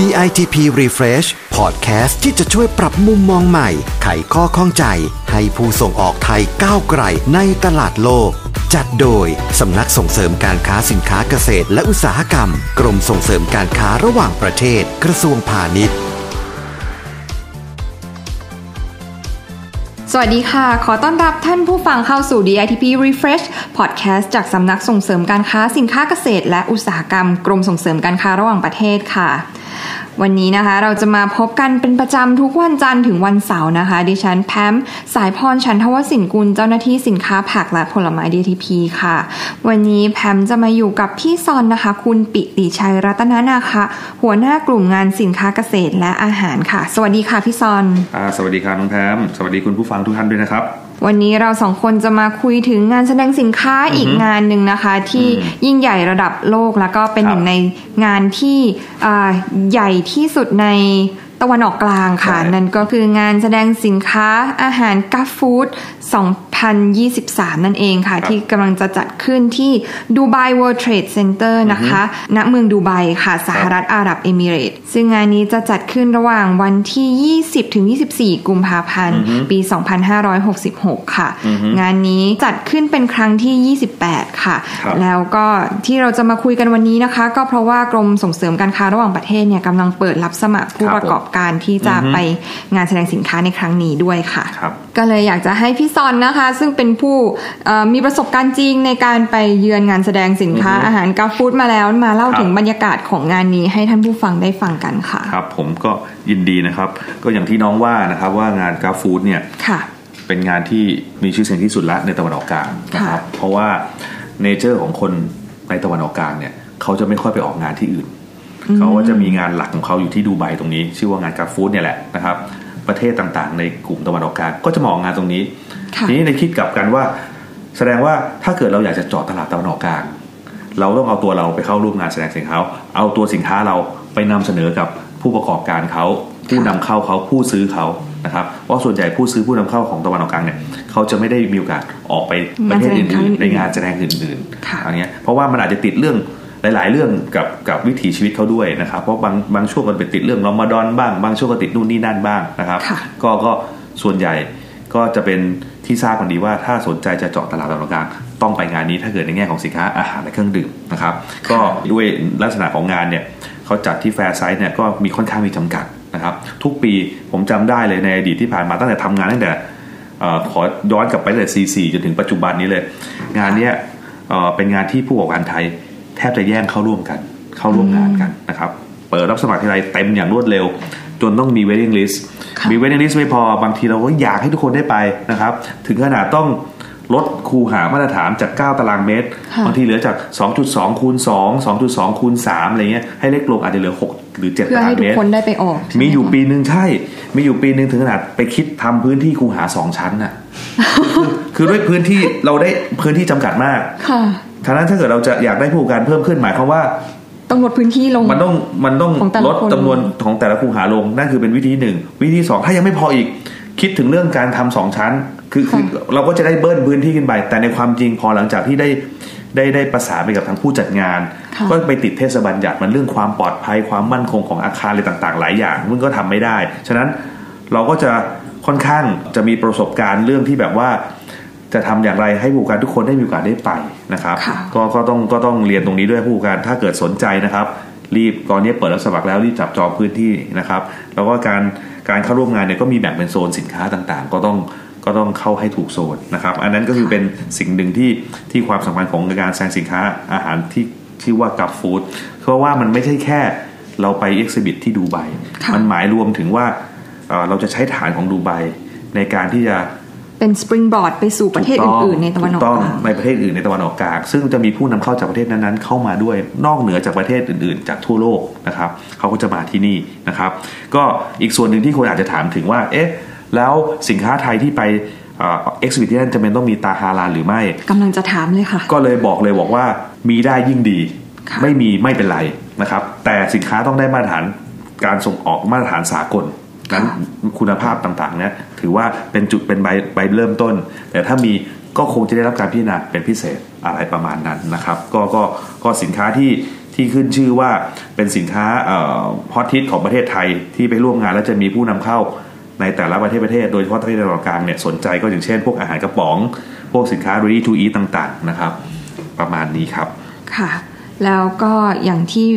DITP Refresh Podcast ที่จะช่วยปรับมุมมองใหม่ ไขข้อข้องใจ ให้ผู้ส่งออกไทยก้าวไกลในตลาดโลก จัดโดย สำนักส่งเสริมการค้าสินค้าเกษตรและอุตสาหกรรม กรมส่งเสริมการค้าระหว่างประเทศ กระทรวงพาณิชย์สวัสดีค่ะ ขอต้อนรับท่านผู้ฟังเข้าสู่ DITP Refresh Podcast จากสำนักส่งเสริมการค้าสินค้าเกษตร และอุตสาหกรรม กรมส่งเสริมการค้าระหว่างประเทศค่ะ วันนี้นะคะเราจะมาพบกันเป็นประจำทุกวันจันทร์ถึงวันเสาร์นะคะ ดิฉันแพมสายพรชันทวสินกุลเจ้าหน้าที่สินค้าผักและผลไม้ DTP ค่ะ วันนี้แพมจะมาอยู่กับพี่ซอนนะคะ คุณปิติชัยรัตนานาคะหัวหน้ากลุ่มงานสินค้าเกษตรและอาหารค่ะ สวัสดีค่ะพี่ซอนอสวัสดีครับน้องแพมสวัสดีคุณผู้ฟังทุกท่านด้วยนะครับ วันนี้เราสองคนจะมาคุยถึงงานแสดงสินค้าอีกงานหนึ่งนะคะ ที่ยิ่งใหญ่ระดับโลกแล้วก็เป็นหนึ่งในงานที่อ่าใหญ่ที่สุดใน ตะวันออกกลางค่ะใช่นั่นก็คืองานแสดงสินค้าอาหารกัฟฟู้ด2023 นั่นเองค่ะ ที่กำลังจะจัดขึ้นที่ดูไบ World Trade Center นะคะ ณ เมืองดูไบค่ะ สหรัฐอาหรับเอมิเรตส์ซึ่งงานนี้จะจัดขึ้นระหว่างวันที่ 20 ถึง 24 กุมภาพันธ์ ปี 2566 ค่ะ งานนี้จัดขึ้นเป็นครั้งที่ 28 ค่ะครับแล้วก็ที่เราจะมาคุยกันวันนี้นะคะ ก็เพราะว่ากรมส่งเสริมการค้าระหว่างประเทศเนี่ยกำลังเปิดรับสมัครผู้ครับประกอบการที่จะไปงานแสดงสินค้าในครั้งนี้ด้วยค่ะครับก็เลยอยากจะให้พี่ซอนนะคะ ซึ่งเป็นผู้เอ่อมีประสบการณ์จริงในการไปเยือนงานแสดงสินค้าอือฮึอาหารกาฟู้ดมาแล้วมาเล่าครับถึงบรรยากาศของงานนี้ให้ท่านผู้ฟังได้ฟังกันค่ะ ครับ ผมก็ยินดีนะครับ ก็อย่างที่น้องว่านะครับว่างานกราฟฟู้ดเนี่ยค่ะเป็นงานที่มีชื่อเสียงที่สุดละในตะวันออกกลางนะครับเพราะว่าเนเจอร์ของคนในตะวันออกกลางเนี่ยเขาจะไม่ค่อยไปออกงานที่อื่น เขาก็จะมีงานหลักของเขาอยู่ที่ดูไบตรงนี้ ชื่อว่างานกราฟฟู้ดเนี่ยแหละนะครับประเทศต่างๆ ในกลุ่มตะวันออกกลางก็จะมาออกงานตรงนี้ค่ะทีนี้ในคิดกลับกันว่า แสดงว่าถ้าเกิดเราอยากจะเจาะตลาดตะวันออกกลาง เราต้องเอาตัวเราไปเข้าร่วมงานแสดงสินค้า เอาตัวสินค้าเราไปนำเสนอกับผู้ประกอบการเขาผู้นำเข้าเขาผู้ซื้อเขานะครับเพราะส่วนใหญ่ผู้ซื้อผู้นำเข้าของตะวันออกกลางเนี่ยเขาจะไม่ได้มีโอกาสออกไปประเทศอื่นๆในงานแสดงอื่นค่ะๆอย่างเงี้ยเพราะว่ามันอาจจะติดเรื่อง หลาย ๆ เรื่องกับกับวิถีชีวิตเขาด้วยนะครับ เพราะบางบางช่วงก็ไปติดเรื่องรอมฎอนบ้าง บางช่วงก็ติดนู่นนี่นั่นบ้างนะครับค่ะก็ก็ส่วนใหญ่ก็จะเป็นที่ทราบกันดีว่าถ้าสนใจจะเจาะตลาดตะวันออกกลางต้องไปงานนี้ถ้าเกิดในแง่ของสินค้าอาหารและเครื่องดื่มนะครับ ก็ด้วยลักษณะของงานเนี่ยเขาจัดที่ fair size เนี่ยก็มีค่อนข้างมีจำกัดนะครับทุกปีผมจำได้เลยในอดีตที่ผ่านมาตั้งแต่ทำงานตั้งแต่เอ่อขอย้อนกลับไปตั้งแต่ C4 จนถึงปัจจุบันนี้เลย งานเนี้ยเอ่อเป็นงานที่ผู้ประกอบการไทย แทบจะแย่งเข้าร่วมกัน เข้าร่วมงานกันนะครับ เปิดรับสมัครทีไรเต็มอย่างรวดเร็ว จนต้องมี waiting list ค่ะมี waiting list ไม่พอบางทีเราก็อยากให้ทุกคนได้ไปนะครับ ถึงขนาดต้องลดคูหามาตรฐานจาก 9 ตารางเมตรค่ะบางทีเหลือจาก 2.2 คูณ 2 2.2 คูณ 3 อะไรเงี้ย ให้เล็กลงอาจจะเหลือ 6 หรือ7เพื่อตารางให้ทุเมกตรคนได้ไปออกใช่ไหมีอยู่คะปีหนึ่งใช่ มีอยู่ปีหนึ่งถึงขนาดไปคิดทำพื้นที่คูหาสองชั้นน่ะคือคือด้วยพื้นที่เราได้พื้นที่จำกัดมาก ค่ะฉะนั้นถ้าเกิดเราจะอยากได้ผู้ประกอบการเพิ่มขึ้นหมายความว่า ต้องลดพื้นที่ลง มันต้องมันต้องของแต่ละลดคนจำนวนของแต่ละคูหาลงนั่นคือเป็นวิธีหนึ่งวิธีสองถ้ายังไม่พออีก คิดถึงเรื่องการทำสองชั้น คือคือเราก็จะได้เบิ้ลพื้นที่ขึ้นไปแต่ในความจริงพอหลังจากที่ได้ได้ได้ประสานไปกับทางผู้จัดงานค่ะก็ไปติดเทศบัญญัติมันเรื่องความปลอดภัยความมั่นคงของอาคารอะไรต่างๆ หลายอย่างมันก็ทำไม่ได้ ฉะนั้นเราก็จะค่อนข้างจะมีประสบการณ์เรื่องที่แบบว่า จะทำอย่างไรให้ผู้ประกอบการทุกคนได้มีโอกาสได้ไปนะครับค่ะก็ก็ต้องก็ต้องเรียนตรงนี้ด้วยผู้ประกอบการถ้าเกิดสนใจนะครับรีบตอนนี้เปิดรับสมัครแล้วรีบจับจองพื้นที่นะครับ แล้วก็การการเข้าร่วมงานเนี่ยก็มีแบ่งเป็นโซนสินค้าต่างๆ ก็ต้องก็ต้องเข้าให้ถูกโซนนะครับ อันนั้นก็คือเป็นสิ่งหนึ่งที่ที่ความสำคัญของการแสดงสินค้าอาหารที่ชื่อว่ากับฟู้ดเพราะว่ามันไม่ใช่แค่เราไปเอ็กซิบิทที่ดูไบค่ะมันหมายรวมถึงว่าเอ่อเราจะใช้ฐานของดูไบในการที่จะ เป็นสปริงบอร์ดไปสู่ประเทศอื่นๆในตะวันออกถูกต้องลางในประเทศอื่นในตะวันออกกลางซึ่งจะมีผู้นำเข้าจากประเทศนั้นๆเข้ามาด้วยนอกเหนือจากประเทศอื่นๆ จากทั่วโลกนะครับเขาก็จะมาที่นี่นะครับ ก็อีกส่วนหนึ่งที่คนอาจจะถามถึงว่าเอ๊ะแล้วสินค้าไทยที่ไปเอ็กซิบิที่นั่นจะเป็นต้องมีตาฮาลาลหรือไม่กำลังจะถามเลยค่ะ ก็เลยบอกเลยบอกว่ามีได้ยิ่งดีค่ะไม่มีไม่เป็นไรนะครับ แต่สินค้าต้องได้มาตรฐานการส่งออกมาตรฐานสากล นั้นคุณภาพต่างๆเนี่ยถือว่าเป็นจุดเป็นใบใบเริ่มต้น แต่ถ้ามีก็คงจะได้รับการพิจารณาเป็นพิเศษอะไรประมาณนั้นนะครับ ก็ก็ก็สินค้าที่ที่ขึ้นชื่อว่าเป็นสินค้าฮอตฮิตของประเทศไทยที่ไปร่วมงานแล้วจะมีผู้นำเข้าในแต่ละประเทศประเทศโดยเฉพาะประเทศตะวันออกกลางเนี่ยสนใจก็อย่างเช่น พวกอาหารกระป๋อง พวกสินค้า ready to eat ต่างๆนะครับ ประมาณนี้ครับ ค่ะ แล้วก็อย่างที่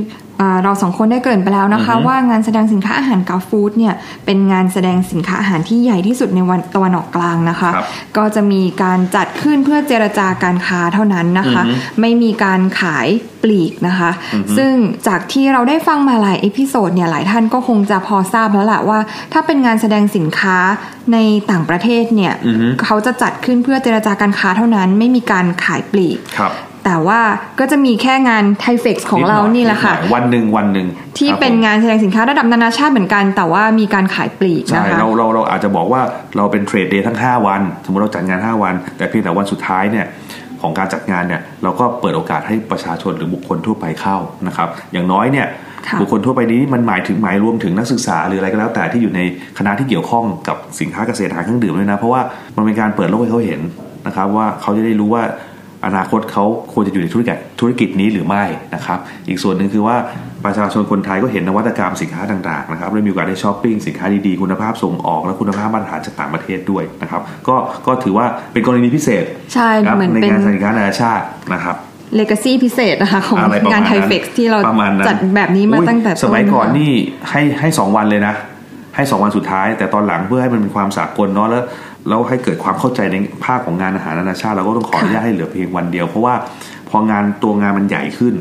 เราสองคนได้เกริ่นไปแล้วนะคะ ว่างานแสดงสินค้าอาหารกาฟู้ดเนี่ยเป็นงานแสดงสินค้าอาหารที่ใหญ่ที่สุดในวันตะวันออกกลางนะคะก็จะมีการจัดขึ้นเพื่อเจรจาการค้าเท่านั้นนะคะ ไม่มีการขายปลีกนะคะ ซึ่งจากที่เราได้ฟังมาหลาย episode เนี่ยหลายท่านก็คงจะพอทราบแล้วแหละว่า ถ้าเป็นงานแสดงสินค้าในต่างประเทศเนี่ยเขาจะจัดขึ้นเพื่อเจรจาการค้าเท่านั้น ไม่มีการขายปลีก แต่ว่าก็จะมีแค่งาน THAIFEX ของเรานี่แหละค่ะ วันหนึ่งวันหนึ่งที่เป็นงานแสดงสินค้าระดับนานาชาติเหมือนกัน แต่ว่ามีการขายปลีกนะคะใช่เราเราเราอาจจะบอกว่าเราเป็นเทรดเดย์ทั้ง 5 วัน สมมติเราจัดงาน 5 วัน แต่เพียงแต่วันสุดท้ายเนี่ยของการจัดงานเนี่ยเราก็เปิดโอกาสให้ประชาชนหรือบุคคลทั่วไปเข้านะครับอย่างน้อยเนี่ยบุคคลทั่วไปนี้มันหมายถึงหมายรวมถึงนักศึกษาหรืออะไรก็แล้วแต่ที่อยู่ในคณะที่เกี่ยวข้องกับสินค้าเกษตรอาหารเครื่องดื่มด้วยนะเพราะว่ามันเป็นการเปิดโลกให้เขาเห็นนะครับว่าเขาจะได้รู้ว่า อนาคตเขาควรจะอยู่ในธุรกิจธุรกิจนี้หรือไม่นะครับ อีกส่วนหนึ่งคือว่าประชาชนคนไทยก็เห็นนวัตกรรมสินค้าต่างๆนะครับได้มีโอกาสได้ช้อปปิ้งสินค้าดีๆ คุณภาพส่งออก และคุณภาพมาตรฐานจากต่างประเทศด้วยนะครับ ก็ก็ถือว่าเป็นกรณีพิเศษใช่เหมือนในงานสินค้านานาชาตินะครับ legacy พิเศษนะคะของงาน THAIFEX ที่เราจัดแบบนี้มาตั้งแต่สมัยก่อนนี่ให้ให้สองวันเลยนะให้สองวันสุดท้ายแต่ตอนหลังเพื่อให้มันเป็นความสากลเนาะแล้ว แล้วให้เกิดความเข้าใจในภาคของงานอาหารนานาชาติเราก็ต้องขออนุญาตให้เหลือเพียงวันเดียว เพราะว่าพองานตัวงานมันใหญ่ขึ้น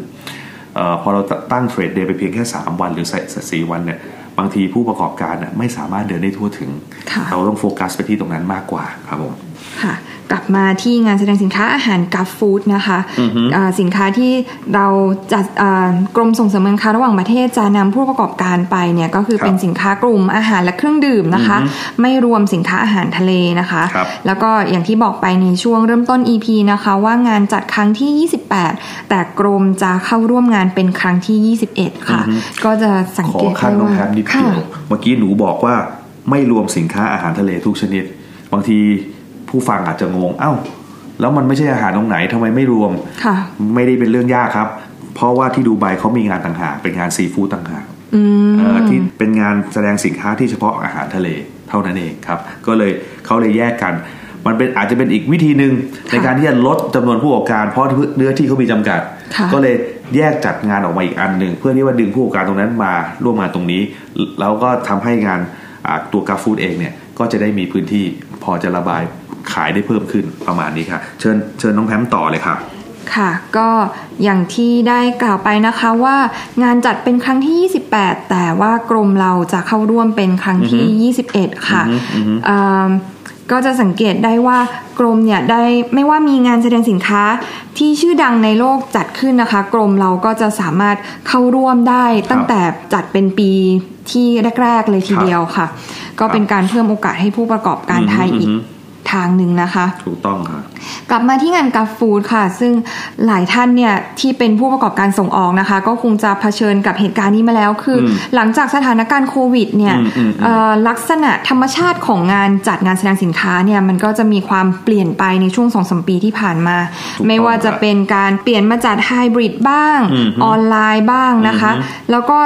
ออพอเราตั้งเทรดเดย์ไปเพียงแค่ 3 วันหรือสี่วันเนี่ยบางทีผู้ประกอบการไม่สามารถเดินได้ทั่วถึง เราต้องโฟกัสไปที่ตรงนั้นมากกว่าครับผม ค่ะกลับมาที่งานแสดงสินค้าอาหารกัฟฟู้ดนะคะะสินค้าที่เราจัดกรมส่งเสริมการค้าระหว่างประเทศจะนำผู้ประกอบการไปเนี่ยก็คือเป็นสินค้ากลุ่มอาหารและเครื่องดื่มนะคะ ไม่รวมสินค้าอาหารทะเลนะคะ แล้วก็อย่างที่บอกไปในช่วงเริ่มต้น EP นะคะว่างานจัดครั้งที่ 28 แต่กรมจะเข้าร่วมงานเป็นครั้งที่ 21 ค่ะ ก็จะสังเกตได้ว่านิดเดียวเมื่อกี้หนูบอกว่าไม่รวมสินค้าอาหารทะเลทุกชนิด บางที ผู้ฟังอาจจะงง เอา้า แล้วมันไม่ใช่อาหารตรงไหนทำไมไม่รวมไม่ได้เป็นเรื่องยากครับ เพราะว่าที่ดูไบเขามีงานต่างหากเป็นงานซีฟู้ดต่างหากที่เป็นงานแสดงสินค้าที่เฉพาะอาหารทะเลเท่านั้นเองครับ ก็เลยเขาเลยแยกกัน มันเป็นอาจจะเป็นอีกวิธีหนึ่งในการที่จะลดจำนวนผู้ประกอบการ เพราะเนื้อที่เขามีจำกัด ก็เลยแยกจัดงานออกมาอีกอันหนึ่งเพื่อที่ว่าดึงผู้ประกอบการตรงนั้นมาร่วมงานตรงนี้ แล้วก็ทำให้งานตัวกาฟูดเองเนี่ยก็จะได้มีพื้นที่พอจะระบาย ขายได้เพิ่มขึ้นประมาณนี้ค่ะ เชิญเชิญน้องแพมต่อเลยค่ะค่ะ ก็อย่างที่ได้กล่าวไปนะคะว่างานจัดเป็นครั้งที่ 28 แต่ว่ากรมเราจะเข้าร่วมเป็นครั้งที่ 21 ค่ะก็จะสังเกตได้ว่ากรมเนี่ยได้ไม่ว่ามีงานแสดงสินค้าที่ชื่อดังในโลกจัดขึ้นนะคะ กรมเราก็จะสามารถเข้าร่วมได้ตั้งแต่จัดเป็นปีที่แรก ๆ เลยทีเดียวค่ะ ก็เป็นการเพิ่มโอกาสให้ผู้ประกอบการไทยอีก ทางหนึ่งนะคะ ถูกต้องค่ะ กลับมาที่งานกาฟูดค่ะ ซึ่งหลายท่านเนี่ยที่เป็นผู้ประกอบการส่งออกนะคะ ก็คงจะเผชิญกับเหตุการณ์นี้มาแล้ว คือหลังจากสถานการณ์โควิดเนี่ยลักษณะธรรมชาติของงานจัดงานแสดงสินค้าเนี่ยมันก็จะมีความเปลี่ยนไปในช่วงสองสมปีที่ผ่านมา ไม่ว่าจะเป็นการเปลี่ยนมาจัดไฮบริดบ้างออนไลน์บ้างนะคะ แล้วก็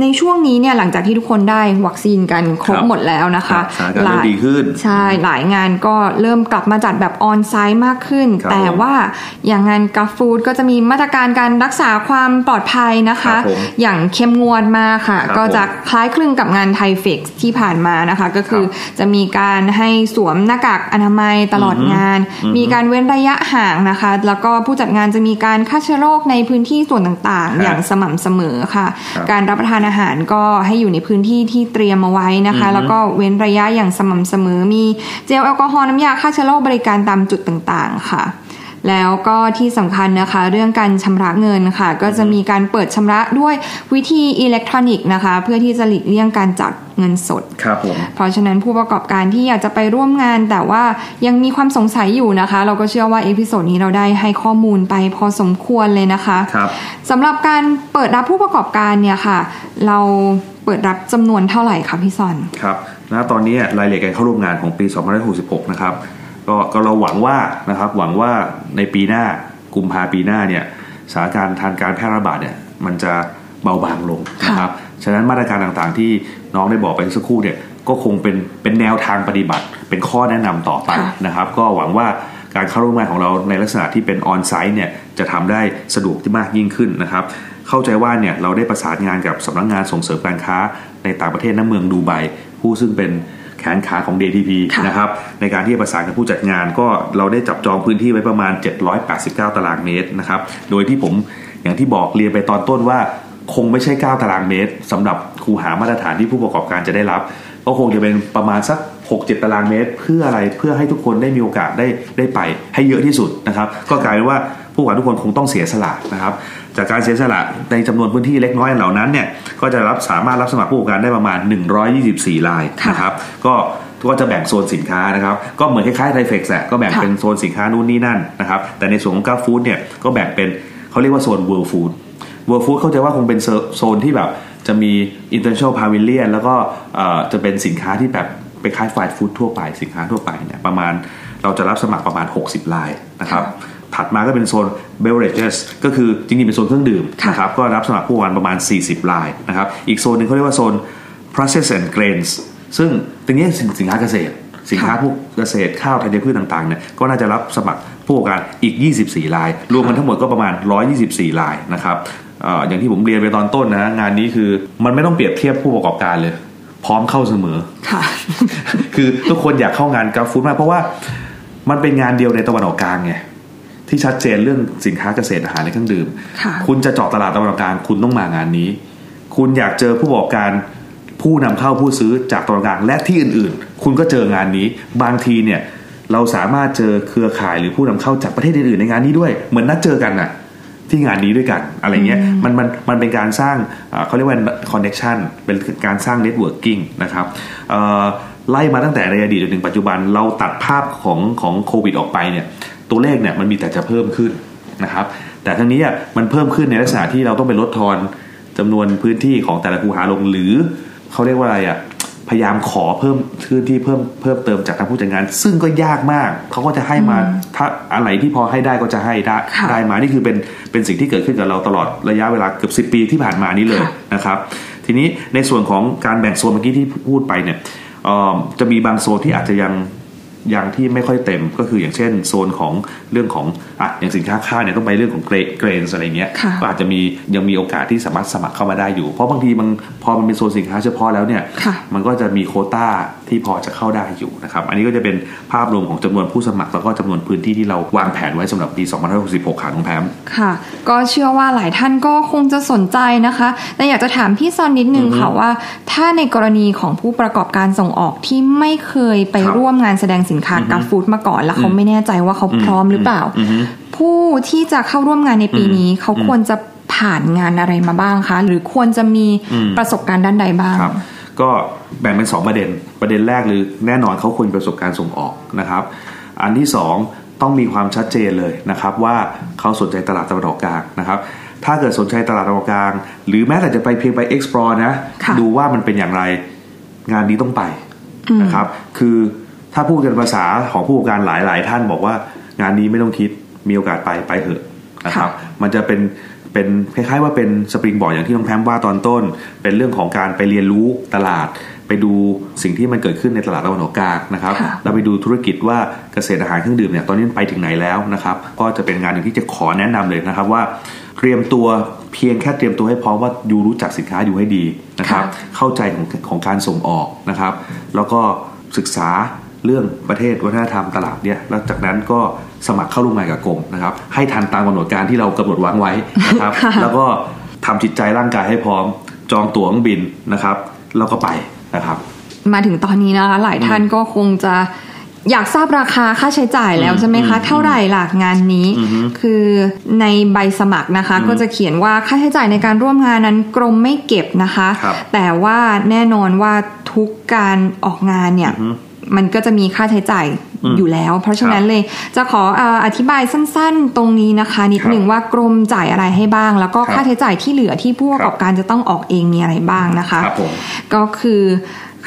ในช่วงนี้เนี่ยหลังจากที่ทุกคนได้วัคซีนกันครบหมดแล้วนะคะหลายดีขึ้นใช่หลายงานก็เริ่มกลับมาจัดแบบออนไซต์มากขึ้น แต่ว่าอย่างงานกาฟูดก็จะมีมาตรการการรักษาความปลอดภัยนะคะ อย่างเข้มงวดมากค่ะ ก็จะคล้ายคลึงกับงานไทเฟกที่ผ่านมานะคะ ก็คือจะมีการให้สวมหน้ากากอนามัยตลอดงาน มีการเว้นระยะห่างนะคะ แล้วก็ผู้จัดงานจะมีการฆ่าเชื้อโรคในพื้นที่ส่วนต่างๆ อย่างสม่ำเสมอค่ะ การรับประทานอาหารก็ให้อยู่ในพื้นที่ที่เตรียมมาไว้นะคะ แล้วก็เว้นระยะอย่างสม่ำเสมอมีเจลแอลกอฮอล์น้ำยาฆ่าเชื้อโรคบริการตามจุดต่างๆ ค่ะ แล้วก็ที่สำคัญนะคะ เรื่องการชำระเงินค่ะ ก็จะมีการเปิดชำระด้วยวิธีอิเล็กทรอนิกส์นะคะ เพื่อที่จะหลีกเลี่ยงการจับเงินสดครับผมเพราะฉะนั้นผู้ประกอบการที่อยากจะไปร่วมงาน แต่ว่ายังมีความสงสัยอยู่นะคะ เราก็เชื่อว่า episode นี้เราได้ให้ข้อมูลไปพอสมควรเลยนะคะครับสำหรับการเปิดรับผู้ประกอบการเนี่ยค่ะ เราเปิดรับจำนวนเท่าไหร่คะพี่ซอนครับณตอนนี้รายละเอียดการเข้าร่วมงานของปี 2566 นะครับ ก็ก็เราหวังว่านะครับหวังว่าในปีหน้ากุมภาปีหน้าเนี่ยสถานการณ์ทางการแพร่ระบาดเนี่ยมันจะเบาบางลงนะครับฉะนั้นมาตรการต่างๆที่น้องได้บอกไปสักครู่เนี่ยก็คงเป็นเป็นแนวทางปฏิบัติ เป็นข้อแนะนำต่อไปค่ะนะครับ ก็หวังว่าการเข้าร่วมงานของเราในลักษณะที่เป็นออนไซต์เนี่ยจะทำได้สะดวกที่มากยิ่งขึ้นนะครับ เข้าใจว่าเนี่ยเราได้ประสานงานกับสำนักงานส่งเสริมการค้าในต่างประเทศน้ำเมืองดูไบผู้ซึ่งเป็น แขนขาของ DTP ค่ะนะครับในการที่จะประสานกับผู้จัดงานก็เราได้จับจองพื้นที่ไว้ประมาณ 789 ตารางเมตรนะครับโดยที่ผมอย่างที่บอกเรียนไปตอนต้นว่าคงไม่ใช่ 9 ตารางเมตรสำหรับคูหามาตรฐานที่ผู้ประกอบการจะได้รับ ก็คงจะเป็นประมาณสัก 6-7 ตารางเมตร เพื่ออะไรเพื่อให้ทุกคนได้มีโอกาสได้ได้ไปให้เยอะที่สุดนะครับ ก็กลายเป็นว่าผู้ประกอบการทุกคนคงต้องเสียสละนะครับ จากการเสียสละในจำนวนพื้นที่เล็กน้อยเหล่านั้นเนี่ยก็จะรับสามารถรับสมัครผู้ประกอบการได้ประมาณ 124รายนะครับก็ก็จะแบ่งโซนสินค้านะครับก็เหมือนคล้ายๆ THAIFEX แหละก็แบ่งค่ะเป็นโซนสินค้านู่นนี่นั่นนะครับแต่ในส่วนของ Gulfood เนี่ยก็แบ่งเป็นเขาเรียกว่าโซน World Food World Food เข้าใจว่าคงเป็นโซนที่แบบจะมี international pavilion แล้วก็เอ่อจะเป็นสินค้าที่แบบไปคล้ายฟาสต์ฟู้ดทั่วไปสินค้าทั่วไปเนี่ยประมาณเราจะรับสมัครประมาณ 60รายนะครับ ถัดมาก็เป็นโซน beverages ก็คือจริงๆ เป็นโซนเครื่องดื่มค่ะนะครับก็รับสมัครผู้ประกอบการประมาณ 40 รายนะครับอีกโซนหนึ่งเขาเรียกว่าโซน process and grains ซึ่งตรงนี้สินสินค้าเกษตร สินค้าพวกเกษตรข้าวธัญพืชต่างๆเนี่ยก็น่าจะรับสมัครผู้ประกอบการอีก 24 ราย รวมกันทั้งหมดก็ประมาณ 124 รายนะครับเอ่ออย่างที่ผมเรียนไปตอนต้นนะงานนี้คือมันไม่ต้องเปรียบเทียบผู้ประกอบการเลย พร้อมเข้าเสมอค่ะคือทุกคนอยากเข้างานกราฟฟู้ดมากเพราะว่ามันเป็นงานเดียวในตะวันออกกลางไง ที่ชัดเจนเรื่องสินค้าเกษตรอาหารและเครื่องดื่มค่ะคุณจะเจาะตลาดตะวันออกกลางคุณต้องมางานนี้ คุณอยากเจอผู้ประกอบการผู้นำเข้าผู้ซื้อจากตะวันออกกลางและที่อื่นๆ คุณก็เจองานนี้ บางทีเนี่ยเราสามารถเจอเครือข่ายหรือผู้นำเข้าจากประเทศอื่นๆ ในงานนี้ด้วย เหมือนนัดเจอกันน่ะที่งานนี้ด้วยกันอะไรเงี้ยมันมันมันเป็นการสร้างอ่าเขาเรียกว่า connection เป็นการสร้าง networking นะครับเอ่อไล่มาตั้งแต่ในอดีตจนถึงปัจจุบันเราตัดภาพของของโควิดออกไปเนี่ย ตัวเลขเนี่ยมันมีแต่จะเพิ่มขึ้นนะครับ แต่ทั้งนี้อะมันเพิ่มขึ้นในลักษณะที่เราต้องไปลดทอนจำนวนพื้นที่ของแต่ละคูหาลงหรือเขาเรียกว่าอะไรอะพยายามขอเพิ่มพื้นที่เพิ่มเพิ่มเติมจากทางผู้จัดงาน ซึ่งก็ยากมากเขาก็จะให้มาถ้าอะไรที่พอให้ได้ก็จะให้ได้ค่ะได้มานี่คือเป็นเป็นสิ่งที่เกิดขึ้นกับเราตลอดระยะเวลาเกือบ10ปีที่ผ่านมานี้เลยค่ะนะครับ ทีนี้ในส่วนของการแบ่งโซนเมื่อกี้ที่พูดไปเนี่ยเอ่อจะมีบางโซนที่อาจจะยัง ยังที่ไม่ค่อยเต็มก็คืออย่างเช่น โซนของเรื่องของอะอย่างสินค้าข้าวเนี่ยต้องไปเรื่องของเกรเกรนอะไรเงี้ยค่ะก็อาจจะมียังมีโอกาสที่สามารถสมัครเข้ามาได้อยู่ เพราะบางทีมันพอมันเป็นโซนสินค้าเฉพาะแล้วเนี่ยค่ะมันก็จะมีโควต้าที่พอจะเข้าได้อยู่นะครับอันนี้ก็จะเป็นภาพรวมของจำนวนผู้สมัคร แล้วก็จำนวนพื้นที่ที่เราวางแผนไว้สำหรับปี 2566ค่ะน้องแพมค่ะ ก็เชื่อว่าหลายท่านก็คงจะสนใจนะคะ แต่อยากจะถามพี่ซอนนิดนึงค่ะว่า ถ้าในกรณีของผู้ประกอบการส่งออกที่ไม่เคยไปครับร่วมงานแสดงสินค้าการฟู้ดมาก่อน แล้วเขาไม่แน่ใจว่าเขาพร้อมหรือเปล่าอือฮึ ผู้ที่จะเข้าร่วมงานในปีนี้ เขาควรจะผ่านงานอะไรมาบ้างคะ หรือควรจะมีอืมประสบการณ์ด้านใดบ้างครับก็แบ่งเป็น 2 ประเด็น ประเด็นแรกหรือแน่นอนเขาควรมีประสบการณ์ส่งออกนะครับ อันที่ 2 ต้องมีความชัดเจนเลยนะครับว่าเขาสนใจตลาดตะวันออกกลางนะครับ ถ้าเกิดสนใจตลาดตะวันออกกลาง หรือแม้แต่จะไปเพียงไป explore นะค่ะดูว่ามันเป็นอย่างไรงานนี้ต้องไปนะครับ คือถ้าพูดกันภาษาของผู้ประกอบการหลาย ๆ ท่านบอกว่างานนี้ไม่ต้องคิด มีโอกาสไปไปเถอะนะครับ มันจะเป็นเป็นคล้าย ๆ ว่าเป็นสปริงบอร์ดอย่างที่น้องแพมว่าตอนต้น เป็นเรื่องของการไปเรียนรู้ตลาด ไปดูสิ่งที่มันเกิดขึ้นในตลาดตะวันออกกลางนะครับค่ะแล้วไปดูธุรกิจว่าเกษตรอาหารเครื่องดื่มเนี่ยตอนนี้มันไปถึงไหนแล้วนะครับ ก็จะเป็นงานหนึ่งที่จะขอแนะนำเลยนะครับว่าเตรียมตัวเพียงแค่เตรียมตัวให้พร้อมว่าอยู่รู้จักสินค้าอยู่ให้ดีนะครับ เข้าใจของของการส่งออกนะครับ แล้วก็ศึกษา เรื่องประเทศวัฒนธรรมตลาดเนี่ยแล้วจากนั้นก็สมัครเข้าร่วมงานกับกรมนะครับ ให้ทันตามกำหนดการที่เรากำหนดวางไว้นะครับค่ะแล้วก็ทำจิตใจร่างกายให้พร้อม จองตั๋วเครื่องบินนะครับแล้วก็ไปนะครับ มาถึงตอนนี้นะคะหลายท่านก็คงจะอยากทราบราคาค่าใช้จ่ายแล้วอืมใช่ไหมคะอืมเท่าไหร่หลักงานนี้อือฮึคือในใบสมัครนะคะ ก็จะเขียนว่าค่าใช้จ่ายในการร่วมงานนั้นกรมไม่เก็บนะคะครับแต่ว่าแน่นอนว่าทุกการออกงานเนี่ยอือฮึ มันก็จะมีค่าใช้จ่ายอืมอยู่แล้ว เพราะฉะนั้นเลยจะขอเอ่ออธิบายสั้นๆ ตรงนี้นะคะ นิดครับหนึ่งว่ากรมจ่ายอะไรให้บ้าง แล้วก็ครับค่าใช้จ่ายที่เหลือที่ผู้ประกอบการจะต้องออกเองมีอะไรบ้างนะคะครับผมก็คือ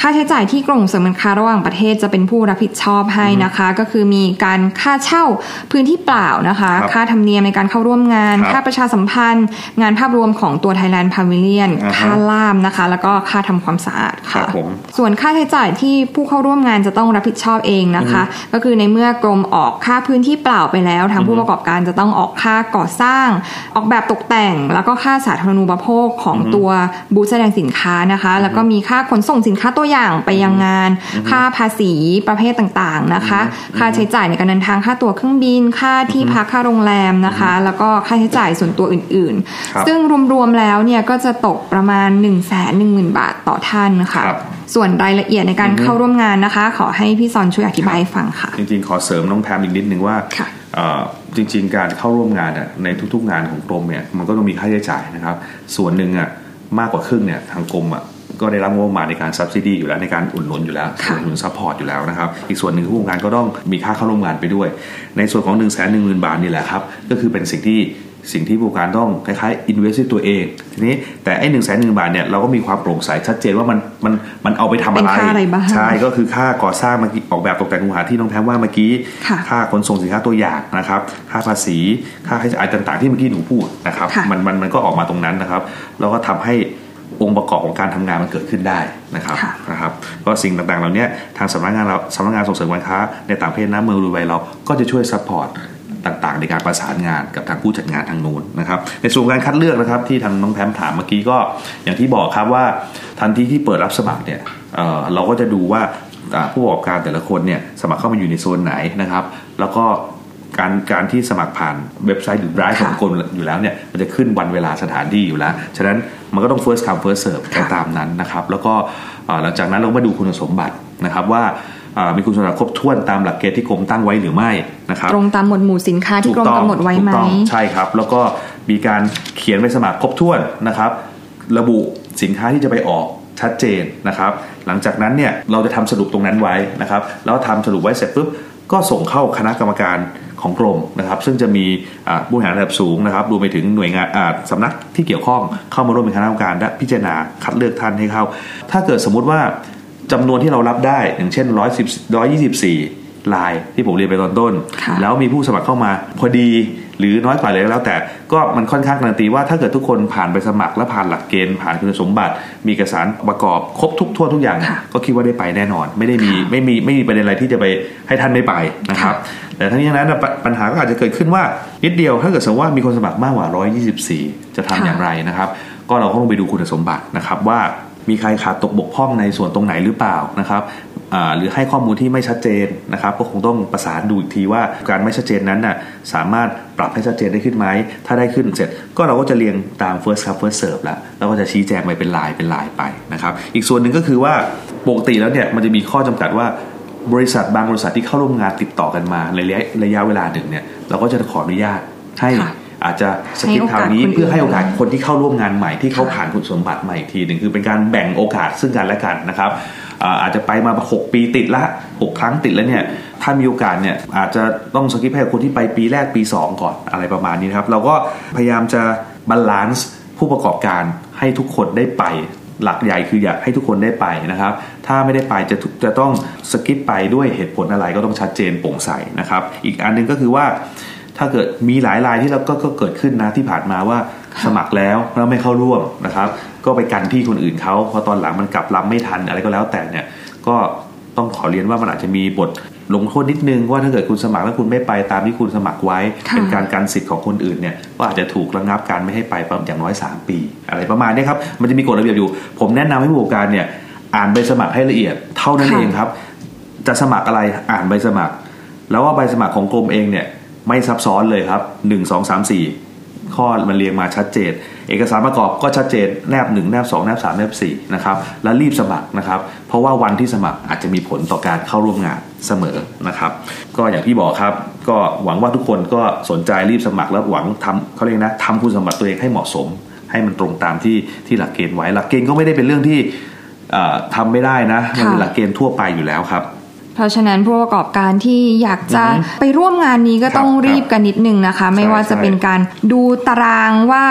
ค่าใช้จ่ายที่กรมส่งเสริมการค้าระหว่างประเทศจะเป็นผู้รับผิดชอบให้นะคะ ก็คือมีการค่าเช่าพื้นที่เปล่านะคะครับค่าธรรมเนียมในการเข้าร่วมงานครับค่าประชาสัมพันธ์ งานภาพรวมของตัว Thailand Pavilion อ่าฮะค่าล่ามนะคะ แล้วก็ค่าทำความสะอาดครัค่ะบผมส่วนค่าใช้จ่ายที่ผู้เข้าร่วมงานจะต้องรับผิดชอบเองนะคะ ก็คือในเมื่อกรมออกค่าพื้นที่เปล่าไปแล้ว ทางผู้ประกอบการจะต้องออกค่าก่อสร้าง ออกแบบตกแต่ง แล้วก็ค่าสาธารณูปโภคของตัวบูธแสดงสินค้านะคะ แล้วก็มีค่าขนส่งสินค้าตัวอย่างไปยังงาน ค่าภาษีประเภทต่างๆนะคะ ค่าใช้จ่ายในการเดินทางค่าตั๋วเครื่องบิน ค่าที่พักค่าโรงแรมนะคะ แล้วก็ค่าใช้จ่ายส่วนตัวอื่นครับๆซึ่งรวมๆแล้วเนี่ยก็จะตกประมาณ1 1 0 0 0 0บาทต่อท่านค่ะครับส่วนรายละเอียดในการเข้าร่วมงานนะคะ ขอให้พี่ซอนช่วยอธิบายให้ฟังค่ะ จริงๆ ขอเสริมน้องแพมอีกนิดนึงว่าค่ะเอ่อจริง ๆ การเข้าร่วมงานอะในทุกๆงานของกรมเนี่ยมันก็ต้องมีค่าใช้จ่ายนะครับ ส่วนหนึ่งอะมากกว่าครึ่งเนี่ยทางกรมอะ ก็ได้รับงบประมาณในการ subsidy อยู่แล้วในการอุดหนุนอยู่แล้วสค่ะนับสนุน support อยู่แล้วนะครับอีกส่วนหนึ่งผู้ประกอบการก็ต้องมีค่าเข้าร่วมงานไปด้วย ในส่วนของ1นึ่งแสนหนึ่งหมื่นบาทนี่แหละครับก็คือเป็นสิ่งที่สิ่งที่ผู้ประกอบการต้องคล้ายๆ invest ด้วยตัวเองทีนี้แต่ไอ้หนึ่งแสนหนึ่งบาทเนี่ยเราก็มีความโปร่งใสชัดเจนว่ามันมันมันเอาไปทำอะไรเป็นค่าอะไรบ้างใช่ก็คือค่าก่อสร้างเมื่อกี้ออกแบบตกแต่งคูหาที่น้องแพมว่าเมื่อกี้ค่ะค่าขนส่งสินค้าตัวอย่างนะครับ ค่าภาษี ค่าใช้จ่ายต่าง ๆ ที่เมื่อกี้หนูพูดนะครับค่ะมันมันมันก็ออกมาตรงนั้นนะครับ แล้วก็ทำให้ องค์ประกอบของการทำงานมันเกิดขึ้นได้นะครับค่ะนะครับก็สิ่งต่างๆเหล่านี้ทางสำนักงานเราสำนักงานส่งเสริมการค้าในต่างประเทศนะเมืองดูไบเราก็จะช่วย support ต่างๆ ในการประสานงานกับทางผู้จัดงานทางนู้นนะครับในส่วนการคัดเลือกนะครับที่ทางน้องแพมถามเมื่อกี้ก็อย่างที่บอกครับว่าทันทีที่เปิดรับสมัครเนี่ยเอ่อเราก็จะดูว่าอ่าผู้ประกอบการแต่ละคนเนี่ยสมัครเข้ามาอยู่ในโซนไหนนะครับ แล้วก็ การการที่สมัครผ่านเว็บไซต์หรือไลฟ์ของค่ะกรมอยู่แล้วเนี่ยมันจะขึ้นวันเวลาสถานที่อยู่แล้ว ฉะนั้นมันก็ต้อง first come first serve ไปค่ะตามนั้นนะครับ แล้วก็อ่าหลังจากนั้นเราก็มาดูคุณสมบัตินะครับว่าอ่ามีคุณสมบัติครบถ้วนตามหลักเกณฑ์ที่กรมตั้งไว้หรือไม่นะครับ ตรงตามหมวดหมู่สินค้าที่กรมกำหนดไว้ไหมถูกต้องใช่ครับ แล้วก็มีการเขียนใบสมัครครบถ้วนนะครับ ระบุสินค้าที่จะไปออกชัดเจนนะครับ หลังจากนั้นเนี่ยเราจะทำสรุปตรงนั้นไว้นะครับ แล้วทำสรุปไว้เสร็จปุ๊บก็ส่งเข้าคณะกรรมการ ของกรมนะครับซึ่งจะมีผู้บริหารระดับสูงนะครับรวมไปถึงหน่วยงานสำนักที่เกี่ยวข้องเข้ามาร่วมเป็นคณะกรรมการและพิจารณาคัดเลือกท่านให้เข้า ถ้าเกิดสมมุติว่าจำนวนที่เรารับได้อย่างเช่น110 124 ลายที่ผมเรียนไปตอนต้นค่ะแล้วมีผู้สมัครเข้ามาพอดีหรือน้อยกว่าเลยก็แล้วแต่ก็มันค่อนข้างการันตีว่าถ้าเกิดทุกคนผ่านไปสมัครและผ่านหลักเกณฑ์ผ่านคุณสมบัติ มีเอกสารประกอบครบทุกทั่วทุกอย่างค่ะก็คิดว่าได้ไปแน่นอน ไม่ได้มีค่ะไม่มีไม่มีประเด็นอะไรที่จะไปให้ท่านไม่ไปนะครับ แต่ทั้งนี้ทั้งนั้นนะปญปัญหาก็อาจจะเกิดขึ้นว่านิดเดียวถ้าเกิดสมมติว่ามีคนสมัครมากกว่า 124 จะทำอย่างไรนะครับ ก็เราก็ต้องไปดูคุณสมบัตินะครับว่ามีใครขาดตกบกพร่องในส่วนตรงไหนหรือเปล่านะครับอ่า หรือให้ข้อมูลที่ไม่ชัดเจนนะครับ ก็คงต้องประสานดูอีกทีว่าการไม่ชัดเจนนั้นน่ะสามารถปรับให้ชัดเจนได้ขึ้นไหมถ้าได้ขึ้นเสร็จ ก็เราก็จะเรียงตาม first come first serve แล้วแล้วก็จะชี้แจงไปเป็นลายเป็นลายไปนะครับ อีกส่วนหนึ่งก็คือว่าปกติแล้วเนี่ยมันจะมีข้อจำกัดว่าบริษัทบางบริษัทที่เข้าร่วมงานติดต่อกันมาในระยะระยะเวลาหนึ่งเนี่ยเราก็จะขออนุญาตให้ อาจจะสกิปทางนี้ให้โอกาสคนอื่นเพื่อให้โอกาสคนที่เข้าร่วมงานใหม่ที่เขาผ่านคุณสมบัติใหม่อีกทีหนึ่งคือเป็นการแบ่งโอกาสซึ่งกันและกันนะครับอ่าอาจจะไปมา 6 ปีติดละ 6 ครั้งติดแล้วเนี่ยถ้ามีโอกาสเนี่ยอาจจะต้อง skip ให้กับคนที่ไปปีแรกปี 2 ก่อนอะไรประมาณนี้นะครับเราก็พยายามจะ balance ผู้ประกอบการให้ทุกคนได้ไปหลักใหญ่คืออยากให้ทุกคนได้ไปนะครับ ถ้าไม่ได้ไปจะถูกจะต้อง skip ไปด้วยเหตุผลอะไรก็ต้องชัดเจนโปร่งใสนะครับ อีกอันหนึงก็คือว่า ถ้าเกิดมีหลายรายที่เราก็ก็เกิดขึ้นนะที่ผ่านมาว่าสมัครแล้วแล้วไม่เข้าร่วมนะครับ ก็ไปกันที่คนอื่นเขาพอตอนหลังมันกลับลำไม่ทันอะไรก็แล้วแต่เนี่ยก็ต้องขอเรียนว่ามันอาจจะมีบทลงโทษนิดนึงว่าถ้าเกิดคุณสมัครแล้วคุณไม่ไปตามที่คุณสมัครไว้ค่ะเป็นการกันสิทธิ์ของคนอื่นเนี่ยก็อาจจะถูกระงับการไม่ให้ไปประมาณอย่างน้อย 3 ปี อะไรประมาณนี้ครับมันจะมีกฎระเบียบอยู่ ผมแนะนำให้ผู้ประกอบการเนี่ยอ่านใบสมัครให้ละเอียดเท่านั้นค่ะเองครับ จะสมัครอะไรอ่านใบสมัคร แล้วว่าใบสมัครของกรมเองเนี่ย ไม่ซับซ้อนเลยครับ 1 2 3 4 ข้อมันเรียงมาชัดเจน เอกสารประกอบก็ชัดเจนแนบ 1 แนบ 2 แนบ 3 แนบ 4 นะครับ แล้วรีบสมัครนะครับ เพราะว่าวันที่สมัครอาจจะมีผลต่อการเข้าร่วมงานเสมอนะครับ ก็อย่างที่บอกครับ ก็หวังว่าทุกคนก็สนใจรีบสมัครแล้วหวังทำเขาเรียกนะทำคุณสมบัติตัวเองให้เหมาะสม ให้มันตรงตามที่ที่หลักเกณฑ์ไว้ หลักเกณฑ์ก็ไม่ได้เป็นเรื่องที่เอ่อทำไม่ได้นะ มันเป็นหลักเกณฑ์ทั่วไปอยู่แล้วครับ เพราะฉะนั้นผู้ประกอบการที่อยากจะอือฮึไปร่วมงานนี้ก็ครับต้องรีบกันนิดนึงนะคะ ไม่ว่าจะเป็นการดูตารางว่า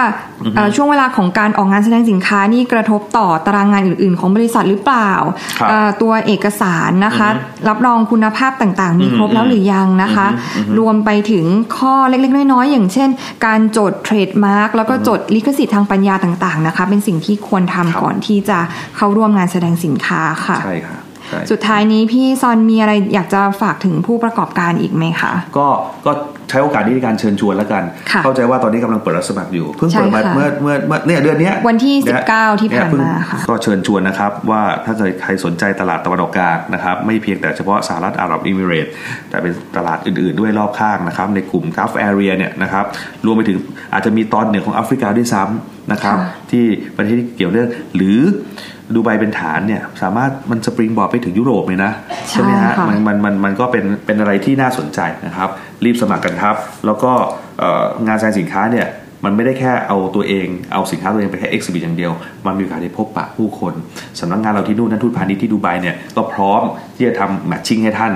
เอ่อช่วงเวลาของการออกงานแสดงสินค้านี่กระทบต่อตารางงานอื่น ๆ ของบริษัทหรือเปล่าครับเอ่อตัวเอกสารนะคะอือฮึรับรองคุณภาพต่างๆ มีอืมครบแล้วหรือยังนะคะอือฮึรวมไปถึงข้อเล็กๆ น้อยๆ อย่างเช่น การจดเทรดมาร์กแล้วก็จดลิขสิทธิ์ทางปัญญาต่างๆนะคะ เป็นสิ่งที่ควรทำครับก่อนที่จะเข้าร่วมงานแสดงสินค้าค่ะใช่ค่ะใช่ สุดท้ายนี้พี่ซอนมีอะไรอยากจะฝากถึงผู้ประกอบการอีกไหมคะก็ก็ใช้โอกาสนี้ในการเชิญชวนแล้วกันค่ะเข้าใจว่าตอนนี้กำลังเปิดรับสมัครอยู่ เพิ่งเปิดมาใช่ค่ะเมื่อเมื่อเมื่อเนี่ยเดือนเนี้ยวันที่เย19 ที่ผ่านเยเพิ่งมาค่ะก็เชิญชวนนะครับว่าถ้าเกิดใครสนใจตลาดตะวันออกกลางนะครับไม่เพียงแต่เฉพาะสหรัฐอาหรับเอมิเรตส์แต่เป็นตลาดอื่นๆด้วยรอบข้างนะครับในกลุ่ม Gulf area เนี่ยนะครับรวมไปถึงอาจจะมีตอนเหนือของแอฟริกาด้วยซ้ำนะครับค่ะที่ประเทศที่เกี่ยวเนื่องหรือ ดูไบเป็นฐานเนี่ยสามารถมัน springboard ไปถึงยุโรปเลยนะ ใช่ไหมฮะค่ะมันมันมันมันก็เป็นเป็นอะไรที่น่าสนใจนะครับ รีบสมัครกันครับ แล้วก็เอ่องานแสดงสินค้าเนี่ยมันไม่ได้แค่เอาตัวเองเอาสินค้าตัวเองไปแค่เอ็กซิบิอย่างเดียว มันมีโอกาสได้พบปะผู้คนสำนักงานเราที่นู่นท่านทูตพาณิชย์ที่ดูไบเนี่ยก็พร้อมที่จะทำแมทชิ่งให้ท่าน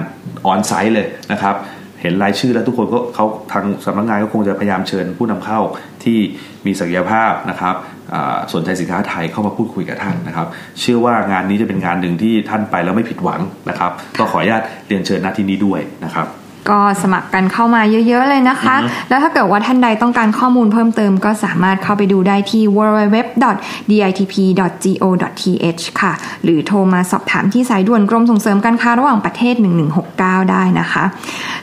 ออนไซต์เลยนะครับ เห็นรายชื่อแล้วทุกคนก็เขาทางสำนักงานก็คงจะพยายามเชิญผู้นำเข้าที่มีศักยภาพนะครับอ่าสนใจสินค้าไทยเข้ามาพูดคุยกับท่านนะครับ เชื่อว่างานนี้จะเป็นงานหนึ่งที่ท่านไปแล้วไม่ผิดหวังนะครับ ก็ขออนุญาตเรียนเชิญณที่นี้ด้วยนะครับ ก็สมัครกันเข้ามาเยอะๆเลยนะคะอือฮึแล้วถ้าเกิดว่าท่านใดต้องการข้อมูลเพิ่มเติมก็สามารถเข้าไปดูได้ที่ www.ditp.go.th ค่ะ หรือโทรมาสอบถามที่สายด่วนกรมส่งเสริมการค้าระหว่างประเทศ 1169 ได้นะคะ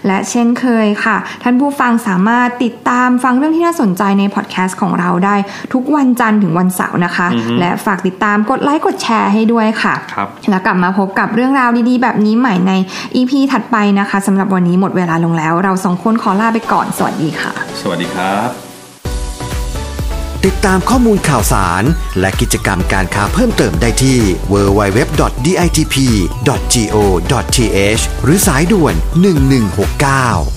และเช่นเคยค่ะ ท่านผู้ฟังสามารถติดตามฟังเรื่องที่น่าสนใจในพอดแคสต์ของเราได้ทุกวันจันทร์ถึงวันเสาร์นะคะอือฮึและฝากติดตามกดไลค์กดแชร์ให้ด้วยค่ะครับแล้วกลับมาพบกับเรื่องราวดีๆ แบบนี้ใหม่ใน EP ถัดไปนะคะสำหรับวันนี้หมดเวลาลงแล้ว เราสองคนขอลาไปก่อน สวัสดีค่ะ สวัสดีครับ ติดตามข้อมูลข่าวสาร และกิจกรรมการค้าเพิ่มเติมได้ที่ www.ditp.go.th หรือสายด่วน 1169